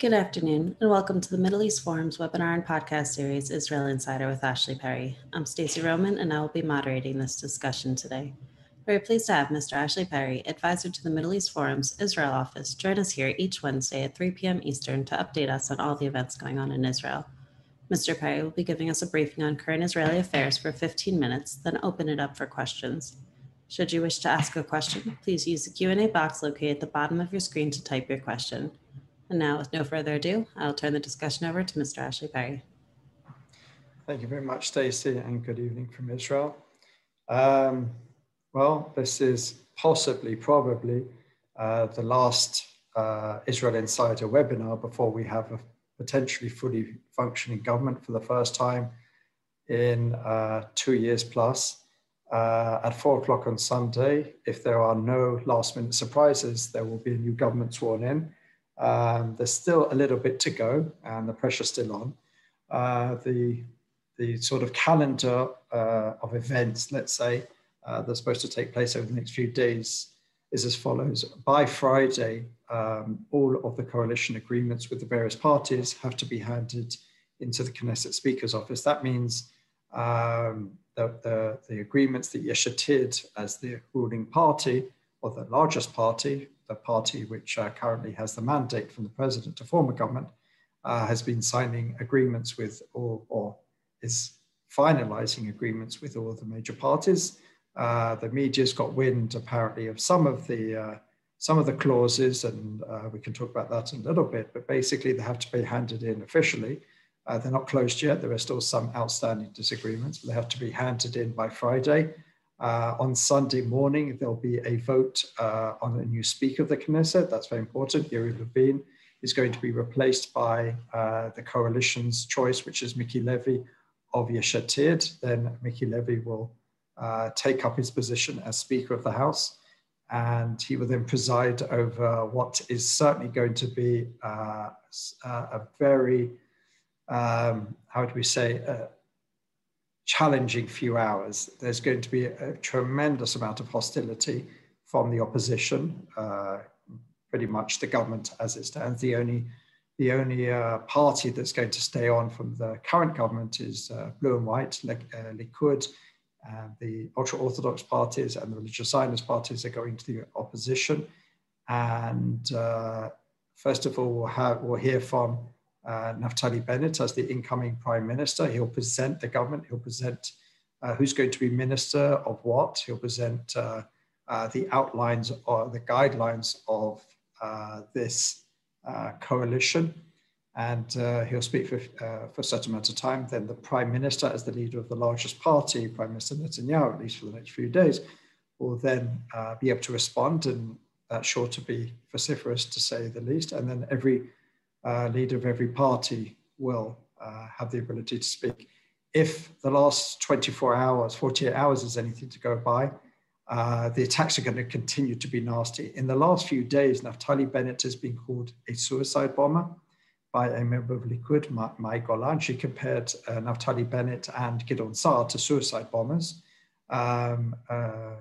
Good afternoon, and welcome to the Middle East Forum's webinar and podcast series, Israel Insider with Ashley Perry. I'm Stacey Roman, and I will be moderating this discussion today. We're pleased to have Mr. Ashley Perry, advisor to the Middle East Forum's Israel office, join us here each Wednesday at 3 p.m. Eastern to update us on all the events going on in Israel. Mr. Perry will be giving us a briefing on current Israeli affairs for 15 minutes, then open it up for questions. Should you wish to ask a question, please use the Q&A box located at the bottom of your screen to type your question. And now, with no further ado, I'll turn the discussion over to Mr. Ashley Perry. Thank you very much, Stacey, and good evening from Israel. Um, well, this is possibly, probably, uh, the last uh, Israel Insider webinar before we have a potentially fully functioning government for the first time in uh, two years plus. Uh, at four o'clock on Sunday, if there are no last minute surprises, there will be a new government sworn in. Um, there's still a little bit to go and the pressure's still on. Uh, the, the sort of calendar uh, of events, let's say, uh, that's supposed to take place over the next few days is as follows. By Friday, um, all of the coalition agreements with the various parties have to be handed into the Knesset Speaker's office. That means um, the, the, the, agreements that Yesh Atid, as the ruling party, or the largest party, the party which uh, currently has the mandate from the president to form a government, uh, has been signing agreements with all, or is finalizing agreements with all the major parties. Uh, the media's got wind apparently of some of the uh, some of the clauses, and uh, we can talk about that in a little bit. But basically, they have to be handed in officially. Uh, they're not closed yet. There are still some outstanding disagreements, but they have to be handed in by Friday. Uh, on Sunday morning, there'll be a vote uh, on a new Speaker of the Knesset. That's very important. Yariv Levin is going to be replaced by uh, the coalition's choice, which is Mickey Levy of Yesh Atid. Then Mickey Levy will uh, take up his position as Speaker of the House, and he will then preside over what is certainly going to be uh, a very, um, how do we say, challenging few hours. There's going to be a, tremendous amount of hostility from the opposition. Uh, pretty much the government as it stands. The only the only uh, party that's going to stay on from the current government is uh, blue and white, uh, Likud. the ultra orthodox parties and the religious Zionist parties are going to the opposition. And uh, first of all, we'll, have, we'll hear from uh, Naftali Bennett as the incoming prime minister. He'll present the government, he'll present uh, who's going to be minister of what, he'll present uh, uh the outlines or the guidelines of uh, this uh, coalition. And he'll speak for, for a certain amount of time. Then the prime minister, as the leader of the largest party, Prime Minister Netanyahu, at least for the next few days, will then be able to respond. And that's sure to be vociferous, to say the least. And then every uh, leader of every party will uh, have the ability to speak. If the last 24 hours, 48 hours is anything to go by, uh, the attacks are going to continue to be nasty. In the last few days, Naftali Bennett has been called a suicide bomber by a member of Likud, May Golan. She compared uh, Naftali Bennett and Gideon Sa'ar to suicide bombers. Um, uh,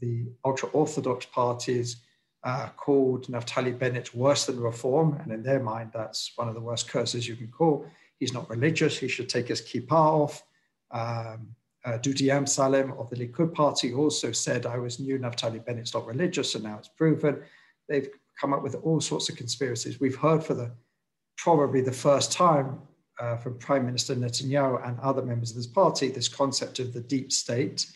the ultra Orthodox parties uh, called Naftali Bennett worse than reform. And in their mind, that's one of the worst curses you can call. He's not religious. He should take his kippah off. Um, uh, Amsalem of the Likud party also said, I was knew Naftali Bennett's not religious, and now it's proven. They've come up with all sorts of conspiracies. We've heard for the probably the first time uh, from Prime Minister Netanyahu and other members of this party this concept of the deep state.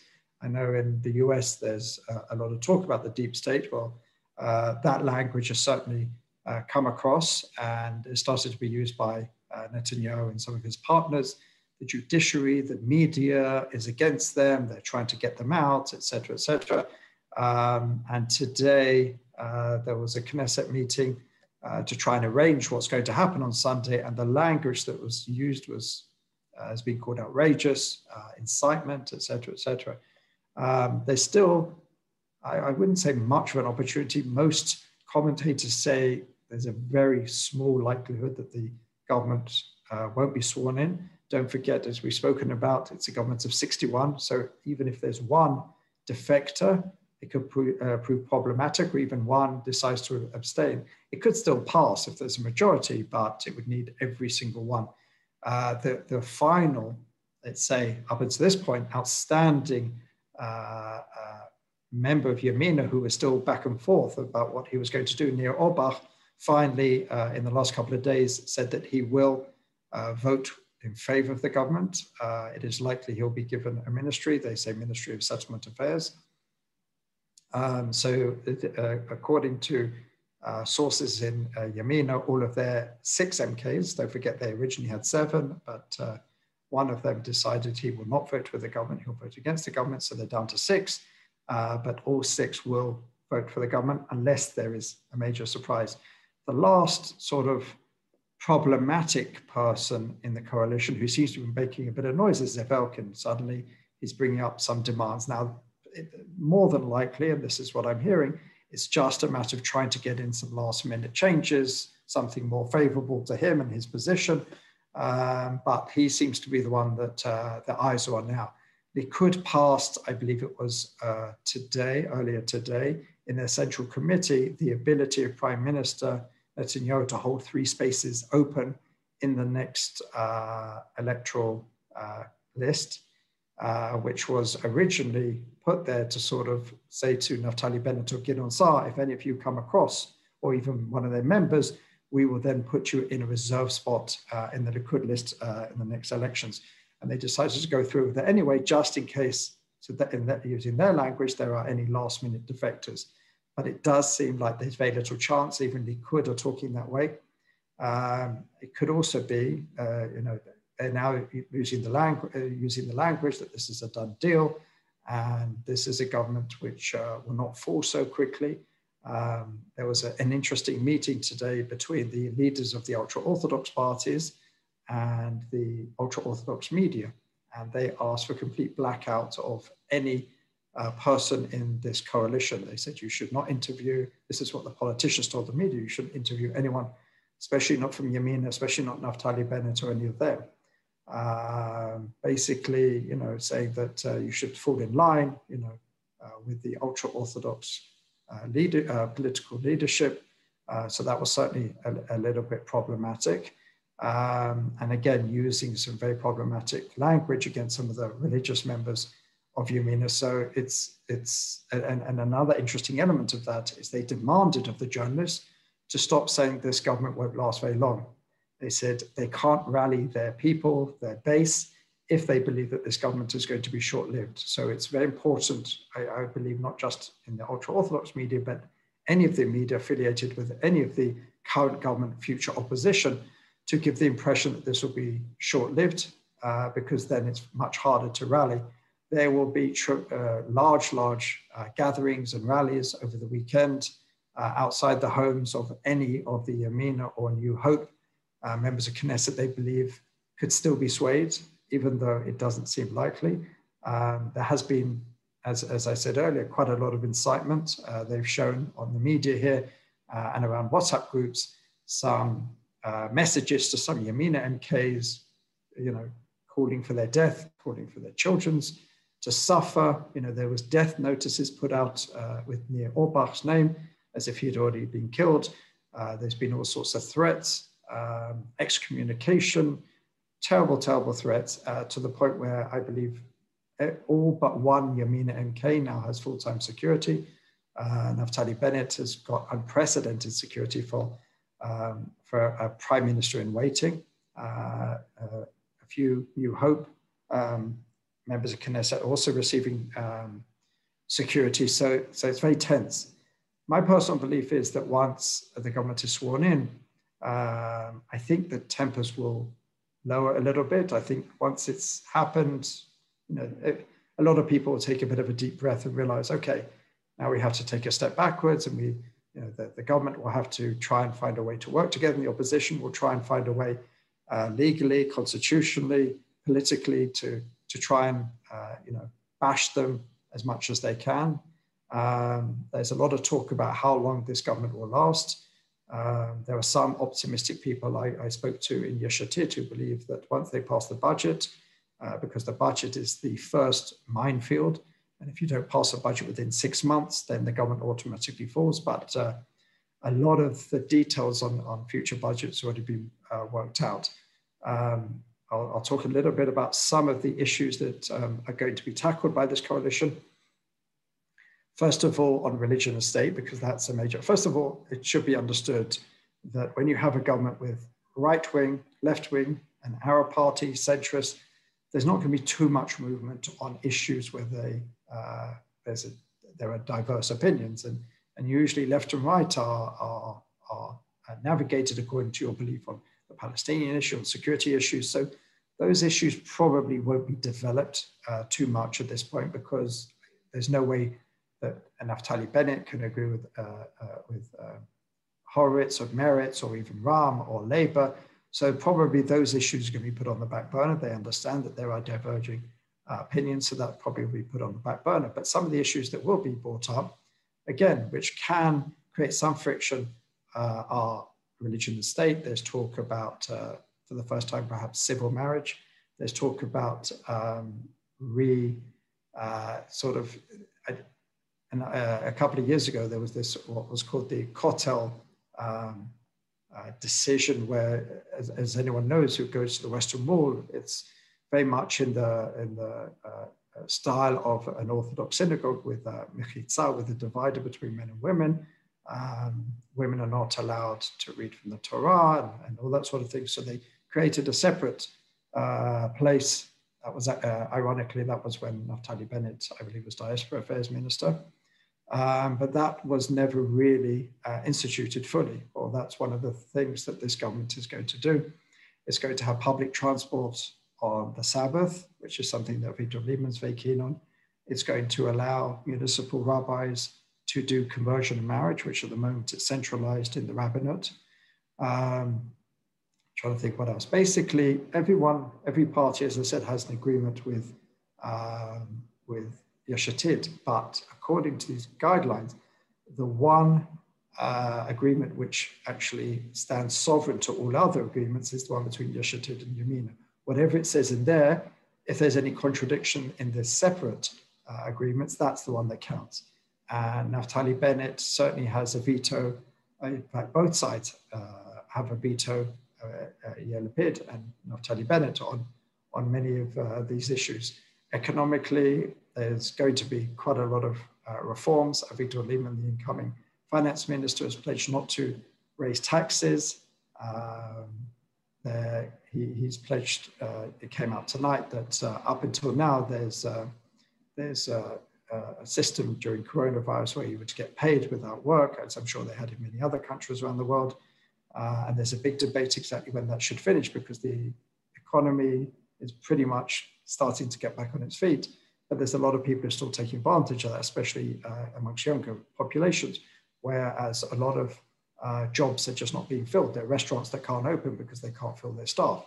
I know in the US there's uh, a lot of talk about the deep state. Well, that language has certainly uh, come across and it started to be used by uh, Netanyahu and some of his partners. The judiciary, the media is against them. They're trying to get them out, etc., etc. Um, and today uh, there was a Knesset meeting uh, to try and arrange what's going to happen on Sunday, and the language that was used was has been called outrageous, incitement, etc., etc. Um, there's still I, I wouldn't say much of an opportunity. Most commentators say there's a very small likelihood that the government uh, won't be sworn in. Don't forget, as we've spoken about, it's a government of 61. So even if there's one defector, it could prove, uh, prove problematic, or even one decides to abstain. It could still pass if there's a majority, but it would need every single one. Uh, the, the final, let's say, up until this point, outstanding uh, member of Yamina who was still back and forth about what he was going to do, Nir Orbach, finally, uh, in the last couple of days, said that he will uh, vote in favor of the government. Uh, it is likely he'll be given a ministry. They say Ministry of Settlement Affairs. Um, so, uh, according to uh, sources in uh, Yamina, all of their six MKs, don't forget they originally had seven, but one of them decided he will not vote with the government, he'll vote against the government, so they're down to six. Uh, but all six will vote for the government unless there is a major surprise. The last sort of problematic person in the coalition who seems to be making a bit of noise is Zev Elkin. Suddenly he's bringing up some demands. Now, it, more than likely, and this is what I'm hearing, it's just a matter of trying to get in some last minute changes, something more favorable to him and his position. Um, but he seems to be the one that uh, the eyes are on now. Likud passed, I believe it was uh, today, earlier today, in their central committee, the ability of Prime Minister Netanyahu to hold three spaces open in the next uh, electoral uh, list, uh, which was originally put there to sort of say to Naftali Bennett or Gideon Sa'ar, if any of you come across, or even one of their members, we will then put you in a reserve spot uh, in the Likud list uh, in the next elections. And they decided to go through with it anyway, just in case, so that, in that using their language, there are any last minute defectors. But it does seem like there's very little chance, even Likud are talking that way. Um, it could also be, uh, you know, they're now using the, langu- uh, using the language that this is a done deal and this is a government which uh, will not fall so quickly. Um, there was a, an interesting meeting today between the leaders of the ultra Orthodox parties and the ultra Orthodox media. And they asked for complete blackout of any uh, person in this coalition. They said you should not interview, this is what the politicians told the media, you shouldn't interview anyone, especially not from Yamina, especially not Naftali Bennett or any of them. Um, basically, you know, saying that uh, you should fall in line, you know, uh, with the ultra Orthodox uh, leader, uh, political leadership. Uh, so that was certainly a, a little bit problematic. Um, and again, using some very problematic language against some of the religious members of Yamina. So it's, it's and, and another interesting element of that is they demanded of the journalists to stop saying this government won't last very long. They said they can't rally their people, their base, if they believe that this government is going to be short lived. So it's very important, I, I believe, not just in the ultra Orthodox media, but any of the media affiliated with any of the current government, future opposition, to give the impression that this will be short lived, uh, because then it's much harder to rally. There will be uh, large, large uh, gatherings and rallies over the weekend uh, outside the homes of any of the Yamina or New Hope uh, members of Knesset, they believe could still be swayed even though it doesn't seem likely. Um, there has been, as, as I said earlier, quite a lot of incitement. Uh, they've shown on the media here and around WhatsApp groups some uh, messages to some Yamina MKs, you know, calling for their death, calling for their children's to suffer. You know, there was death notices put out uh, with Nir Orbach's name as if he had already been killed. Uh, there's been all sorts of threats, um, excommunication, terrible, terrible threats uh, to the point where I believe all but one Yamina MK now has full-time security. Uh, Naftali Bennett has got unprecedented security for, um, for a prime minister in waiting. Uh, uh, a few New Hope um, members of Knesset also receiving um, security. So, so it's very tense. My personal belief is that once the government is sworn in, um, I think the tempers will lower a little bit. I think once it's happened, you know, it, a lot of people will take a bit of a deep breath and realize, okay, now we have to take a step backwards and we, you know, the, the government will have to try and find a way to work together and the opposition will try and find a way uh, legally, constitutionally, politically to, to try and, uh, you know, bash them as much as they can. Um, there's a lot of talk about how long this government will last. Um, there are some optimistic people I, I spoke to in Yesh Atid who believe that once they pass the budget, uh, because the budget is the first minefield, And if you don't pass a budget within six months, then the government automatically falls. But uh, a lot of the details on, on future budgets already been uh, worked out. Um, I'll, I'll, talk a little bit about some of the issues that um, are going to be tackled by this coalition. First of all, on religion and state, because that's a major. First of all, it should be understood that when you have a government with right wing, left wing, an Arab party, centrist, there's not going to be too much movement on issues where they, uh, there's a, there are diverse opinions. And, and usually left and right are, are, are navigated according to your belief on the Palestinian issue and security issues. So those issues probably won't be developed uh, too much at this point because there's no way that Naftali Bennett can agree with, uh, uh, with uh, Horowitz or Meretz or even Ra'am or Labour. So probably those issues are going to be put on the back burner. They understand that there are diverging uh, opinions, so that probably will be put on the back burner. But some of the issues that will be brought up, again, which can create some friction, uh, are religion and state. There's talk about, uh, for the first time, perhaps civil marriage. There's talk about um, re uh, sort of, and uh, a couple of years ago, there was this, what was called the Kotel um, uh, decision where, as, as, anyone knows who goes to the Western Wall, it's very much in the, in the uh, style of an Orthodox synagogue with uh, mechitza, with a divider between men and women. Um, women are not allowed to read from the Torah and, and, all that sort of thing. So they created a separate uh, place. That was uh, ironically that was when Naftali Bennett, I believe, was diaspora affairs minister. Um, but that was never really uh, instituted fully, or that's one of the things that this government is going to do. It's going to have public transport on the Sabbath, which is something that Avigdor Lieberman's very keen on. It's going to allow municipal rabbis to do conversion and marriage, which at the moment is centralized in the rabbinate. Um, trying to think what else. Basically, everyone, every party, as I said, has an agreement with um, with Yesh Atid, but according to these guidelines, the one uh, agreement which actually stands sovereign to all other agreements is the one between Yesh Atid and Yamina. Whatever it says in there, if there's any contradiction in the separate uh, agreements, that's the one that counts. And Naftali Bennett certainly has a veto. Uh, in fact, both sides uh, have a veto, uh, uh and Naftali Bennett, on, on many of uh, these issues. Economically, there's going to be quite a lot of uh, reforms. Avigdor Lieberman, the incoming finance minister, has pledged not to raise taxes. Um, he, he's pledged, uh, it came out tonight, that uh, up until now, there's, uh, there's a, a, system during coronavirus where you would get paid without work, as I'm sure they had in many other countries around the world. And there's a big debate exactly when that should finish because the economy is pretty much starting to get back on its feet. But there's a lot of people who are still taking advantage of that, especially uh, amongst younger populations, whereas a lot of uh, jobs are just not being filled. There are restaurants that can't open because they can't fill their staff.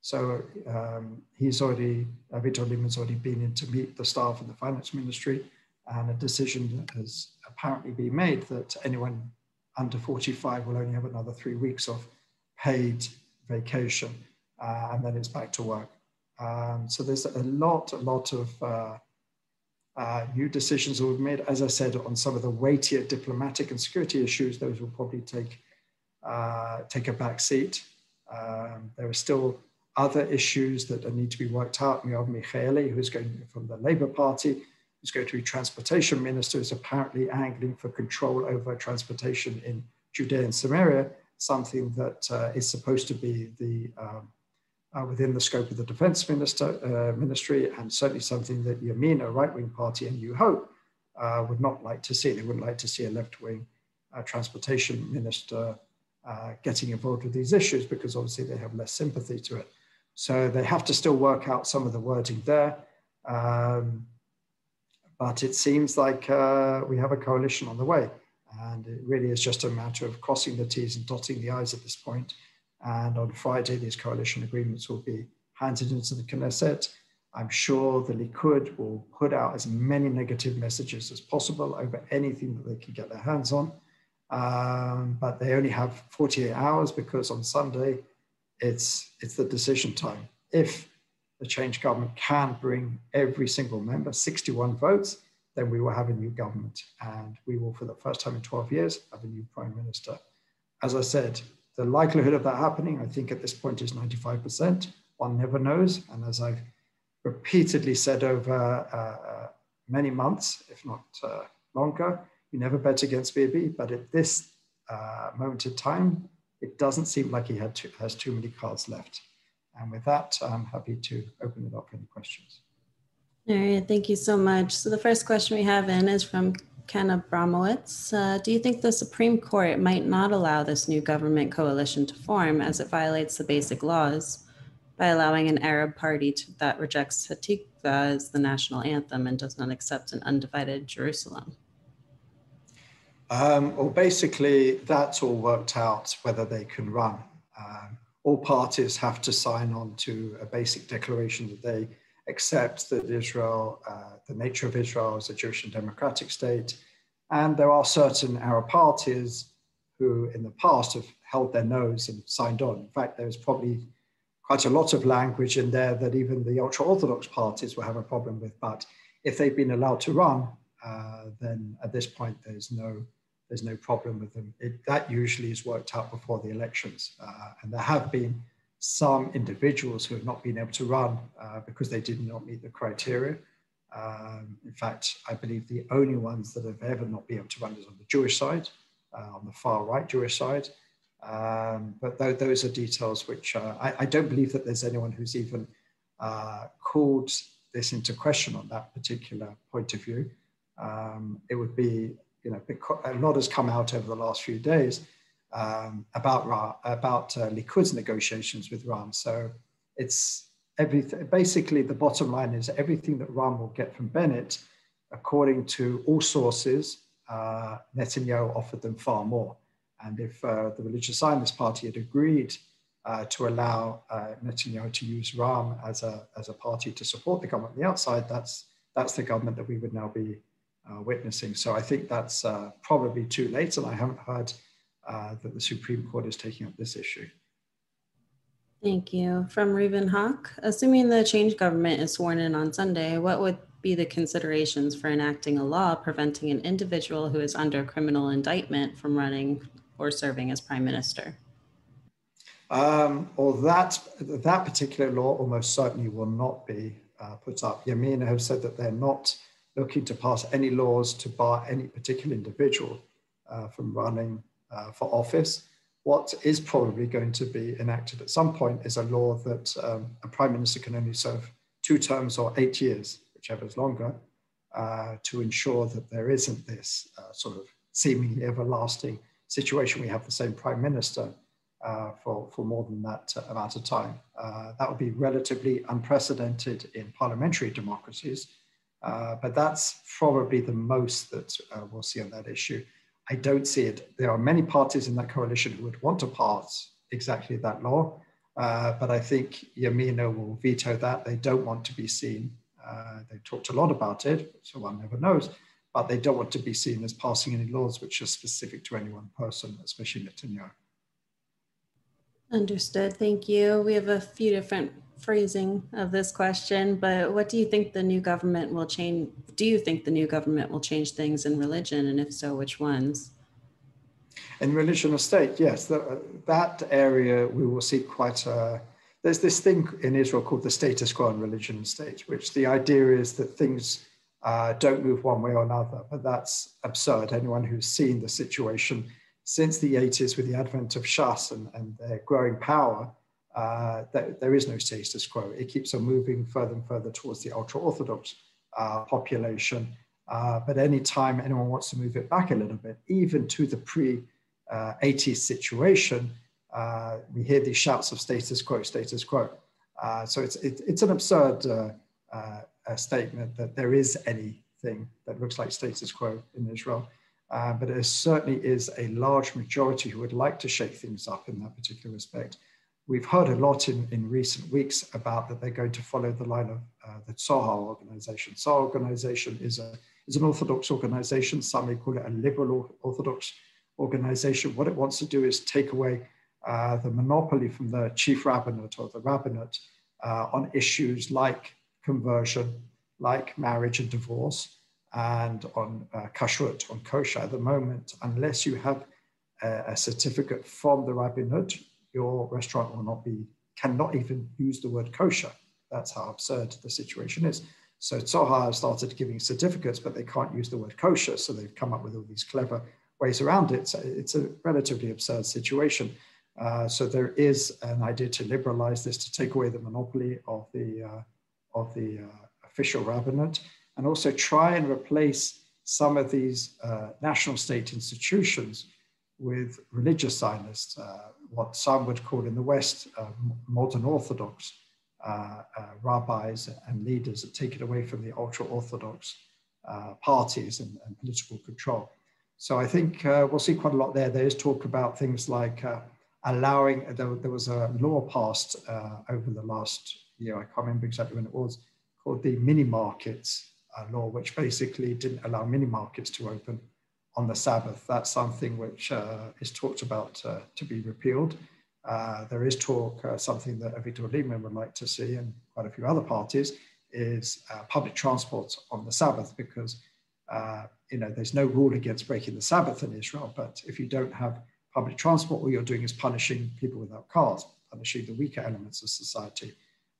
So um, he's already, uh, Avigdor Lieberman's already been in to meet the staff in the finance ministry, and a decision has apparently been made that anyone under 45 will only have another three weeks of paid vacation, uh, and then it's back to work. Um, so there's a lot, a lot of uh, new decisions that we've made. As I said, on some of the weightier diplomatic and security issues, those will probably take uh, take a back seat. Um, there are still other issues that need to be worked out. Merav Michaeli, who's going from the Labour Party, who's going to be transportation minister, is apparently angling for control over transportation in Judea and Samaria, something that uh, is supposed to be the um, uh, within the scope of the defense minister, uh, ministry and certainly something that Yamina, a right-wing party, and New Hope uh, would not like to see. They wouldn't like to see a left-wing uh, transportation minister uh, getting involved with these issues because obviously they have less sympathy to it. So they have to still work out some of the wording there. Um, but it seems like uh, we have a coalition on the way. And it really is just a matter of crossing the T's and dotting the I's at this point. And on Friday, these coalition agreements will be handed into the Knesset. I'm sure the Likud will put out as many negative messages as possible over anything that they can get their hands on. Um, but they only have 48 hours because on Sunday, it's, it's the decision time. If the change government can bring every single member, 61 votes, then we will have a new government and we will, for the first time in 12 years, have a new prime minister. As I said, the likelihood of that happening, I think at this point is 95%. One never knows. And as I've repeatedly said over uh, many months, if not uh, longer, you never bet against Bibi. But at this uh, moment in time, it doesn't seem like he had has too many cards left. And with that, I'm happy to open it up for any questions. All right, thank you so much. So the first question we have in is from Ken Abramowitz. Uh, do you think the Supreme Court might not allow this new government coalition to form as it violates the basic laws by allowing an Arab party to, that rejects Hatikva as the national anthem and does not accept an undivided Jerusalem? Um, well, basically, that's all worked out whether they can run. Um, all parties have to sign on to a basic declaration that they accept that Israel, uh, the nature of Israel as a Jewish and democratic state. And there are certain Arab parties who, in the past, have held their nose and signed on. In fact, there's probably quite a lot of language in there that even the ultra Orthodox parties will have a problem with. But if they've been allowed to run, uh, then at this point, there's no there's no problem with them. It, that usually is worked out before the elections. Uh, and there have been some individuals who have not been able to run uh, because they did not meet the criteria. Um, in fact, I believe the only ones that have ever not been able to run is on the Jewish side, uh, on the far right Jewish side. Um, but th those are details which uh, I, I, don't believe that there's anyone who's even uh, called this into question on that particular point of view. Um, it would be you know, a lot has come out over the last few days um, about about uh, Likud's negotiations with Ra'am. So it's everything. Basically, the bottom line is everything that Ra'am will get from Bennett, according to all sources, uh, Netanyahu offered them far more. And if uh, the Religious Zionist Party had agreed uh, to allow uh, Netanyahu to use Ra'am as a, as a party to support the government on the outside, that's, that's the government that we would now be uh, witnessing. So I think that's uh, probably too late, and I haven't heard uh, that the Supreme Court is taking up this issue. Thank you. From Reuben Hawk, assuming the change government is sworn in on Sunday, what would be the considerations for enacting a law preventing an individual who is under criminal indictment from running or serving as prime minister? Um, or that that particular law almost certainly will not be uh, put up. Yamina have said that they're not looking to pass any laws to bar any particular individual uh, from running uh, for office. What is probably going to be enacted at some point is a law that um, a prime minister can only serve two terms or eight years, whichever is longer, uh, to ensure that there isn't this uh, sort of seemingly everlasting situation. We have the same prime minister uh, for, for more than that uh, amount of time. Uh, that would be relatively unprecedented in parliamentary democracies, but that's probably the most that we'll see on that issue. I don't see it. There are many parties in that coalition who would want to pass exactly that law, uh, but I think Yamina will veto that. They don't want to be seen. Uh, they've talked a lot about it, so one never knows, but they don't want to be seen as passing any laws which are specific to any one person, especially Netanyahu. Understood. Thank you. We have a few different phrasing of this question, but what do you think the new government will change? Do you think the new government will change things in religion, and if so, which ones? In religion or state, yes, the, that area we will see quite a. There's this thing in Israel called the status quo in religion and state, which the idea is that things uh, don't move one way or another, but that's absurd. Anyone who's seen the situation since the 80s with the advent of Shas and, and their growing power uh, there, is no status quo. It keeps on moving further and further towards the ultra Orthodox uh, population. Uh, but anytime anyone wants to move it back a little bit, even to the pre 80s situation, uh, we hear these shouts of status quo, status quo. Uh, so it's, it, it's an absurd statement that there is anything that looks like status quo in Israel. Uh, but there certainly is a large majority who would like to shake things up in that particular respect. We've heard a lot in, in recent weeks about that they're going to follow the line of uh, the Tzohar organization. Tzohar organization is, a, is an Orthodox organization. Some may call it a liberal Orthodox organization. What it wants to do is take away uh, the monopoly from the chief rabbinate or the rabbinate uh, on issues like conversion, like marriage and divorce, and on uh, kashrut, on kosher at the moment, unless you have a, a, certificate from the rabbinate, your restaurant will not be, cannot even use the word kosher. That's how absurd the situation is. So Tzohar started giving certificates, but they can't use the word kosher. So they've come up with all these clever ways around it. So it's a relatively absurd situation. Uh, so there is an idea to liberalize this, to take away the monopoly of the, uh, of the uh, official rabbinate, and also try and replace some of these uh, national state institutions with religious Zionists, uh, what some would call in the West uh, modern Orthodox uh, uh, rabbis and leaders that take it away from the ultra Orthodox uh, parties and, and, political control. So I think we'll see quite a lot there. There is talk about things like allowing, there, there, was a law passed over the last year, I can't remember exactly when it was, called the mini markets law, which basically didn't allow mini markets to open on the Sabbath. That's something which uh, is talked about uh, to be repealed. Uh, there is talk, uh, something that Avigdor Lieberman would like to see, and quite a few other parties, is uh, public transport on the Sabbath, because uh, you know there's no rule against breaking the Sabbath in Israel. But if you don't have public transport, all you're doing is punishing people without cars, punishing the weaker elements of society.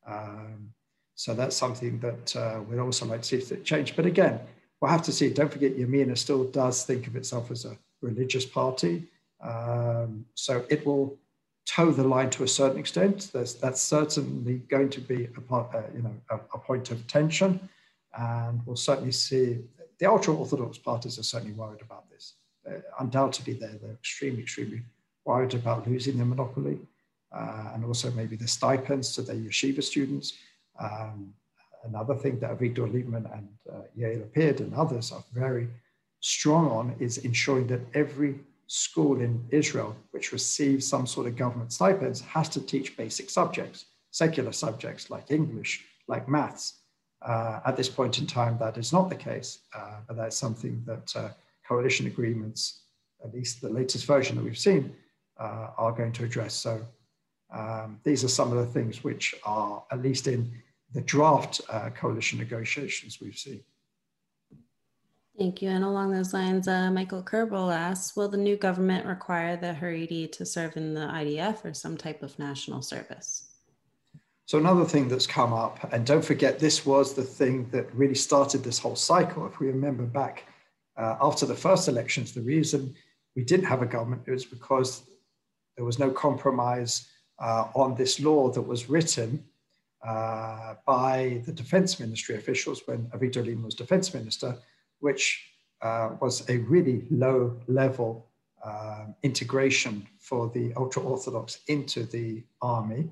Um, so that's something that we'd also like to see change. But again, we'll have to see. Don't forget, Yamina still does think of itself as a religious party. Um, so it will toe the line to a certain extent. There's, that's certainly going to be a, part, uh, you know, a, a, point of tension. And we'll certainly see the ultra Orthodox parties are certainly worried about this. Uh, undoubtedly, they're, they're extremely, extremely worried about losing their monopoly uh, and also maybe the stipends to their yeshiva students. Um, another thing that Avigdor Lieberman and uh, Yair Lapid and others are very strong on is ensuring that every school in Israel which receives some sort of government stipends has to teach basic subjects, secular subjects like English, like maths. Uh, at this point in time, that is not the case, uh, but that's something that uh, coalition agreements, at least the latest version that we've seen, uh, are going to address. So um, these are some of the things which are, at least in the draft uh, coalition negotiations we've seen. Thank you. And along those lines, uh, Michael Kerbel asks, will the new government require the Haredi to serve in the IDF or some type of national service? So another thing that's come up, and don't forget, this was the thing that really started this whole cycle. If we remember back uh, after the first elections, the reason we didn't have a government was because there was no compromise uh, on this law that was written uh, by the defense ministry officials when Avigdor Lieberman was defense minister, which uh, was a really low level um, integration for the ultra Orthodox into the army.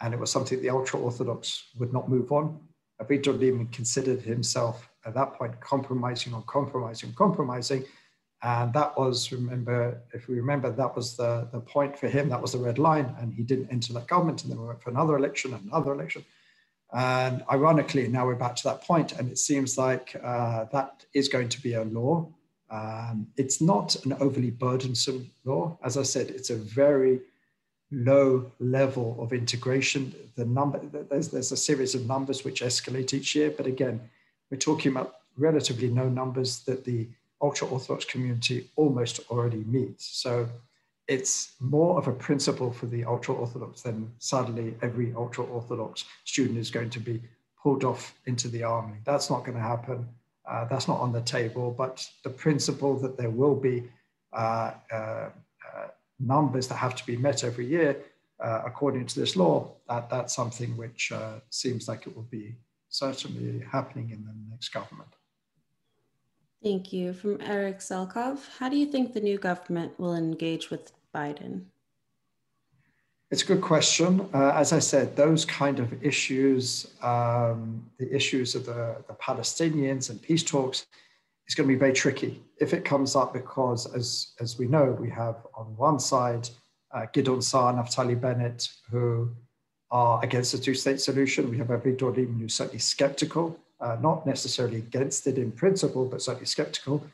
And it was something the ultra Orthodox would not move on. Avigdor Lieberman considered himself at that point compromising on compromising, compromising. And that was, remember, if we remember, that was the, the point for him, that was the red line. And he didn't enter that government. And then we went for another election, another election. And ironically, now we're back to that point, and it seems like uh, that is going to be a law. Um, it's not an overly burdensome law. As I said, it's a very low level of integration. The number there's there's a series of numbers which escalate each year, but again, we're talking about relatively no numbers that the ultra orthodox community almost already meets. So it's more of a principle for the ultra orthodox than suddenly every ultra orthodox student is going to be pulled off into the army. That's not going to happen. Uh, that's not on the table. But the principle that there will be uh, uh, uh numbers that have to be met every year, uh, according to this law, that, that's something which uh, seems like it will be certainly happening in the next government. Thank you. From Eric Selkov, how do you think the new government will engage with Biden? It's a good question. Uh, as I said, those kind of issues, um, the issues of the, the, Palestinians and peace talks, is going to be very tricky if it comes up because, as, as we know, we have on one side uh, Gideon Saar, Naftali Bennett, who are against the two state solution. We have Avigdor Lieberman, who's certainly skeptical, uh, not necessarily against it in principle, but certainly skeptical.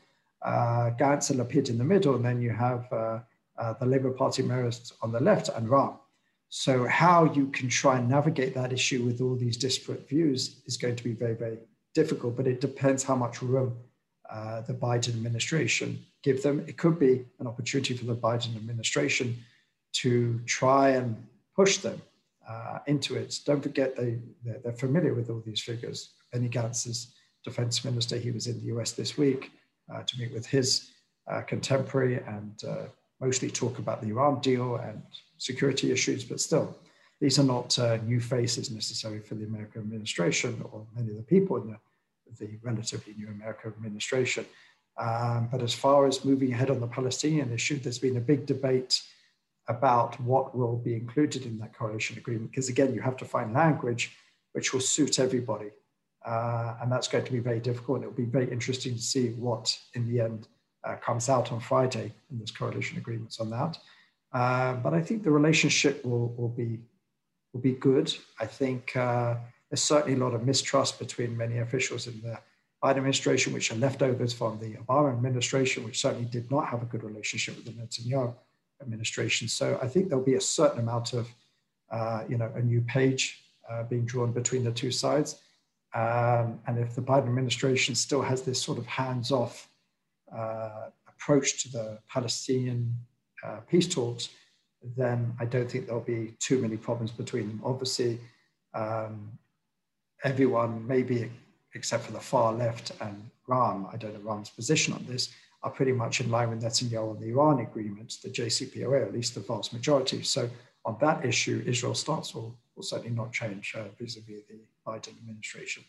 Uh, Gantz and Lapid in the middle, and then you have uh, uh, the Labour Party Meretz on the left and Ra'am. So how you can try and navigate that issue with all these disparate views is going to be very, very difficult, but it depends how much room uh, the Biden administration. Give them, it could be an opportunity for the Biden administration to try and push them uh, into it. Don't forget they, they're, familiar with all these figures. Benny Gantz's defense minister. He was in the US this week uh, to meet with his uh, contemporary and uh, mostly talk about the Iran deal and security issues, but still, these are not uh, new faces necessarily for the American administration or many of the people in the, the relatively new American administration. Um, but as far as moving ahead on the Palestinian issue, there's been a big debate about what will be included in that coalition agreement, because again, you have to find language which will suit everybody. Uh, and that's going to be very difficult. It'll be very interesting to see what, in the end, uh, comes out on Friday in this coalition agreements on that. Uh, but I think the relationship will, will be will be good. I think uh, there's certainly a lot of mistrust between many officials in the Biden administration, which are leftovers from the Obama administration, which certainly did not have a good relationship with the Netanyahu administration. So I think there'll be a certain amount of, uh, you know, a new page uh, being drawn between the two sides. Um, and if the Biden administration still has this sort of hands-off uh, approach to the Palestinian uh, peace talks, then I don't think there'll be too many problems between them. Obviously, um, everyone, maybe except for the far left and Ra'am, I don't know Ra'am's position on this, are pretty much in line with Netanyahu and the Iran agreement, the JCPOA, at least the vast majority. So on that issue, Israel's stance will, will certainly not change uh, vis-a-vis the Biden administration.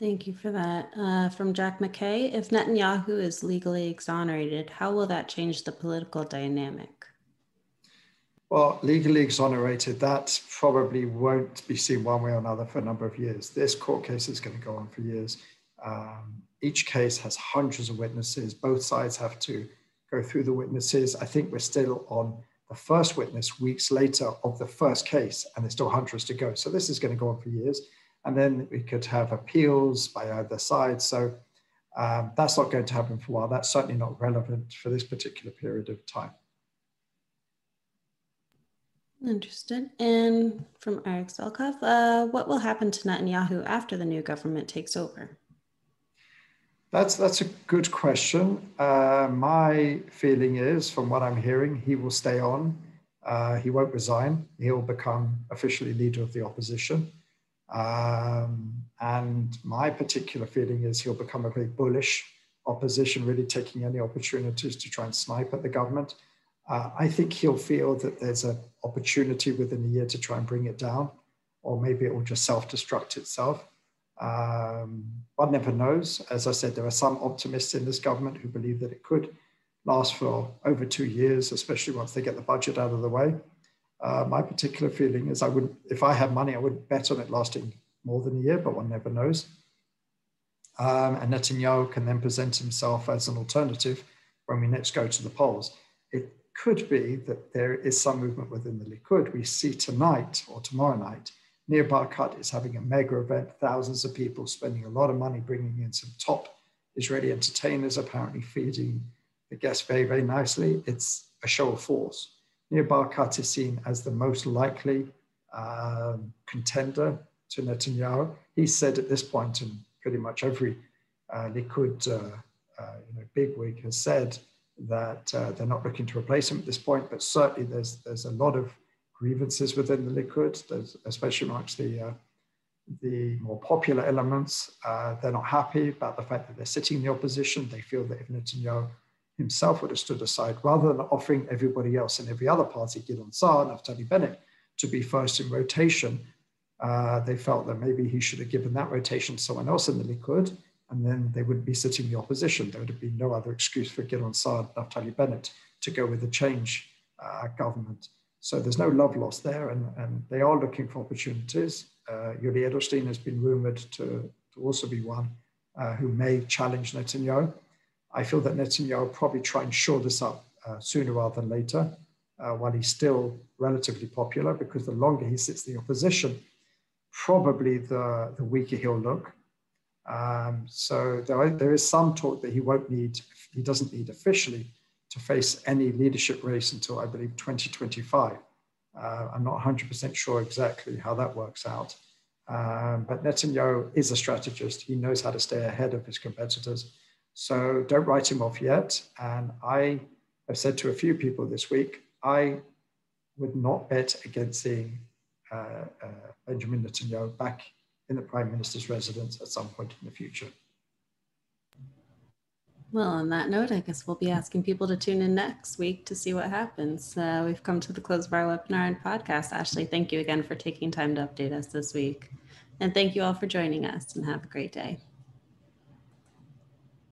Thank you for that. Uh, from Jack McKay, if Netanyahu is legally exonerated, how will that change the political dynamic? Well, legally exonerated, that probably won't be seen one way or another for a number of years. This court case is going to go on for years. Um, each case has hundreds of witnesses. Both sides have to go through the witnesses. I think we're still on the first witness weeks later of the first case, and there's still hundreds to go. So this is going to go on for years. And then we could have appeals by either side. So um, that's not going to happen for a while. That's certainly not relevant for this particular period of time. Interested. And from Eric Selkov, uh, what will happen to Netanyahu after the new government takes over? That's that's a good question. Uh, my feeling is, from what I'm hearing, he will stay on. Uh, he won't resign. He'll become officially leader of the opposition. Um, and my particular feeling is he'll become a very bullish opposition, really taking any opportunities to try and snipe at the government. Uh, I think he'll feel that there's an opportunity within a year to try and bring it down, or maybe it will just self destruct itself. Um, one never knows. As I said, there are some optimists in this government who believe that it could last for over two years, especially once they get the budget out of the way. Uh, my particular feeling is I would, if I had money, I would bet on it lasting more than a year, but one never knows. Um, and Netanyahu can then present himself as an alternative when we next go to the polls. It could be that there is some movement within the Likud. We see tonight or tomorrow night Nir Barkat is having a mega event, thousands of people spending a lot of money bringing in some top Israeli entertainers, apparently feeding the guests very, very nicely. It's a show of force. Nir Barkat is seen as the most likely um, contender to Netanyahu. He said at this point, and pretty much every uh, Likud uh, uh, you know, bigwig has said that uh, they're not looking to replace him at this point, but certainly there's, there's a lot of grievances within the Likud, especially amongst the, uh, the more popular elements. Uh, they're not happy about the fact that they're sitting in the opposition. They feel that if Netanyahu himself would have stood aside, rather than offering everybody else in every other party, Gideon Saar, Naftali Bennett, to be first in rotation, uh, they felt that maybe he should have given that rotation to someone else in the Likud, and then they wouldn't be sitting in the opposition. There would have been no other excuse for Gideon Saar, Naftali Bennett to go with the change uh, government. So there's no love lost there, and, and they are looking for opportunities. Uh, Yuli Edelstein has been rumored to, to also be one uh, who may challenge Netanyahu. I feel that Netanyahu will probably try and shore this up uh, sooner rather than later, uh, while he's still relatively popular, because the longer he sits in the opposition, probably the, the weaker he'll look. Um, so there, there is some talk that he won't need, he doesn't need officially to face any leadership race until I believe 2025. Uh, I'm not 100% sure exactly how that works out. Um, but Netanyahu is a strategist. He knows how to stay ahead of his competitors. So don't write him off yet. And I have said to a few people this week, I would not bet against seeing uh, uh, Benjamin Netanyahu back in the prime minister's residence at some point in the future. Well, on that note, I guess we'll be asking people to tune in next week to see what happens. Uh, we've come to the close of our webinar and podcast. Ashley, thank you again for taking time to update us this week. And thank you all for joining us and have a great day.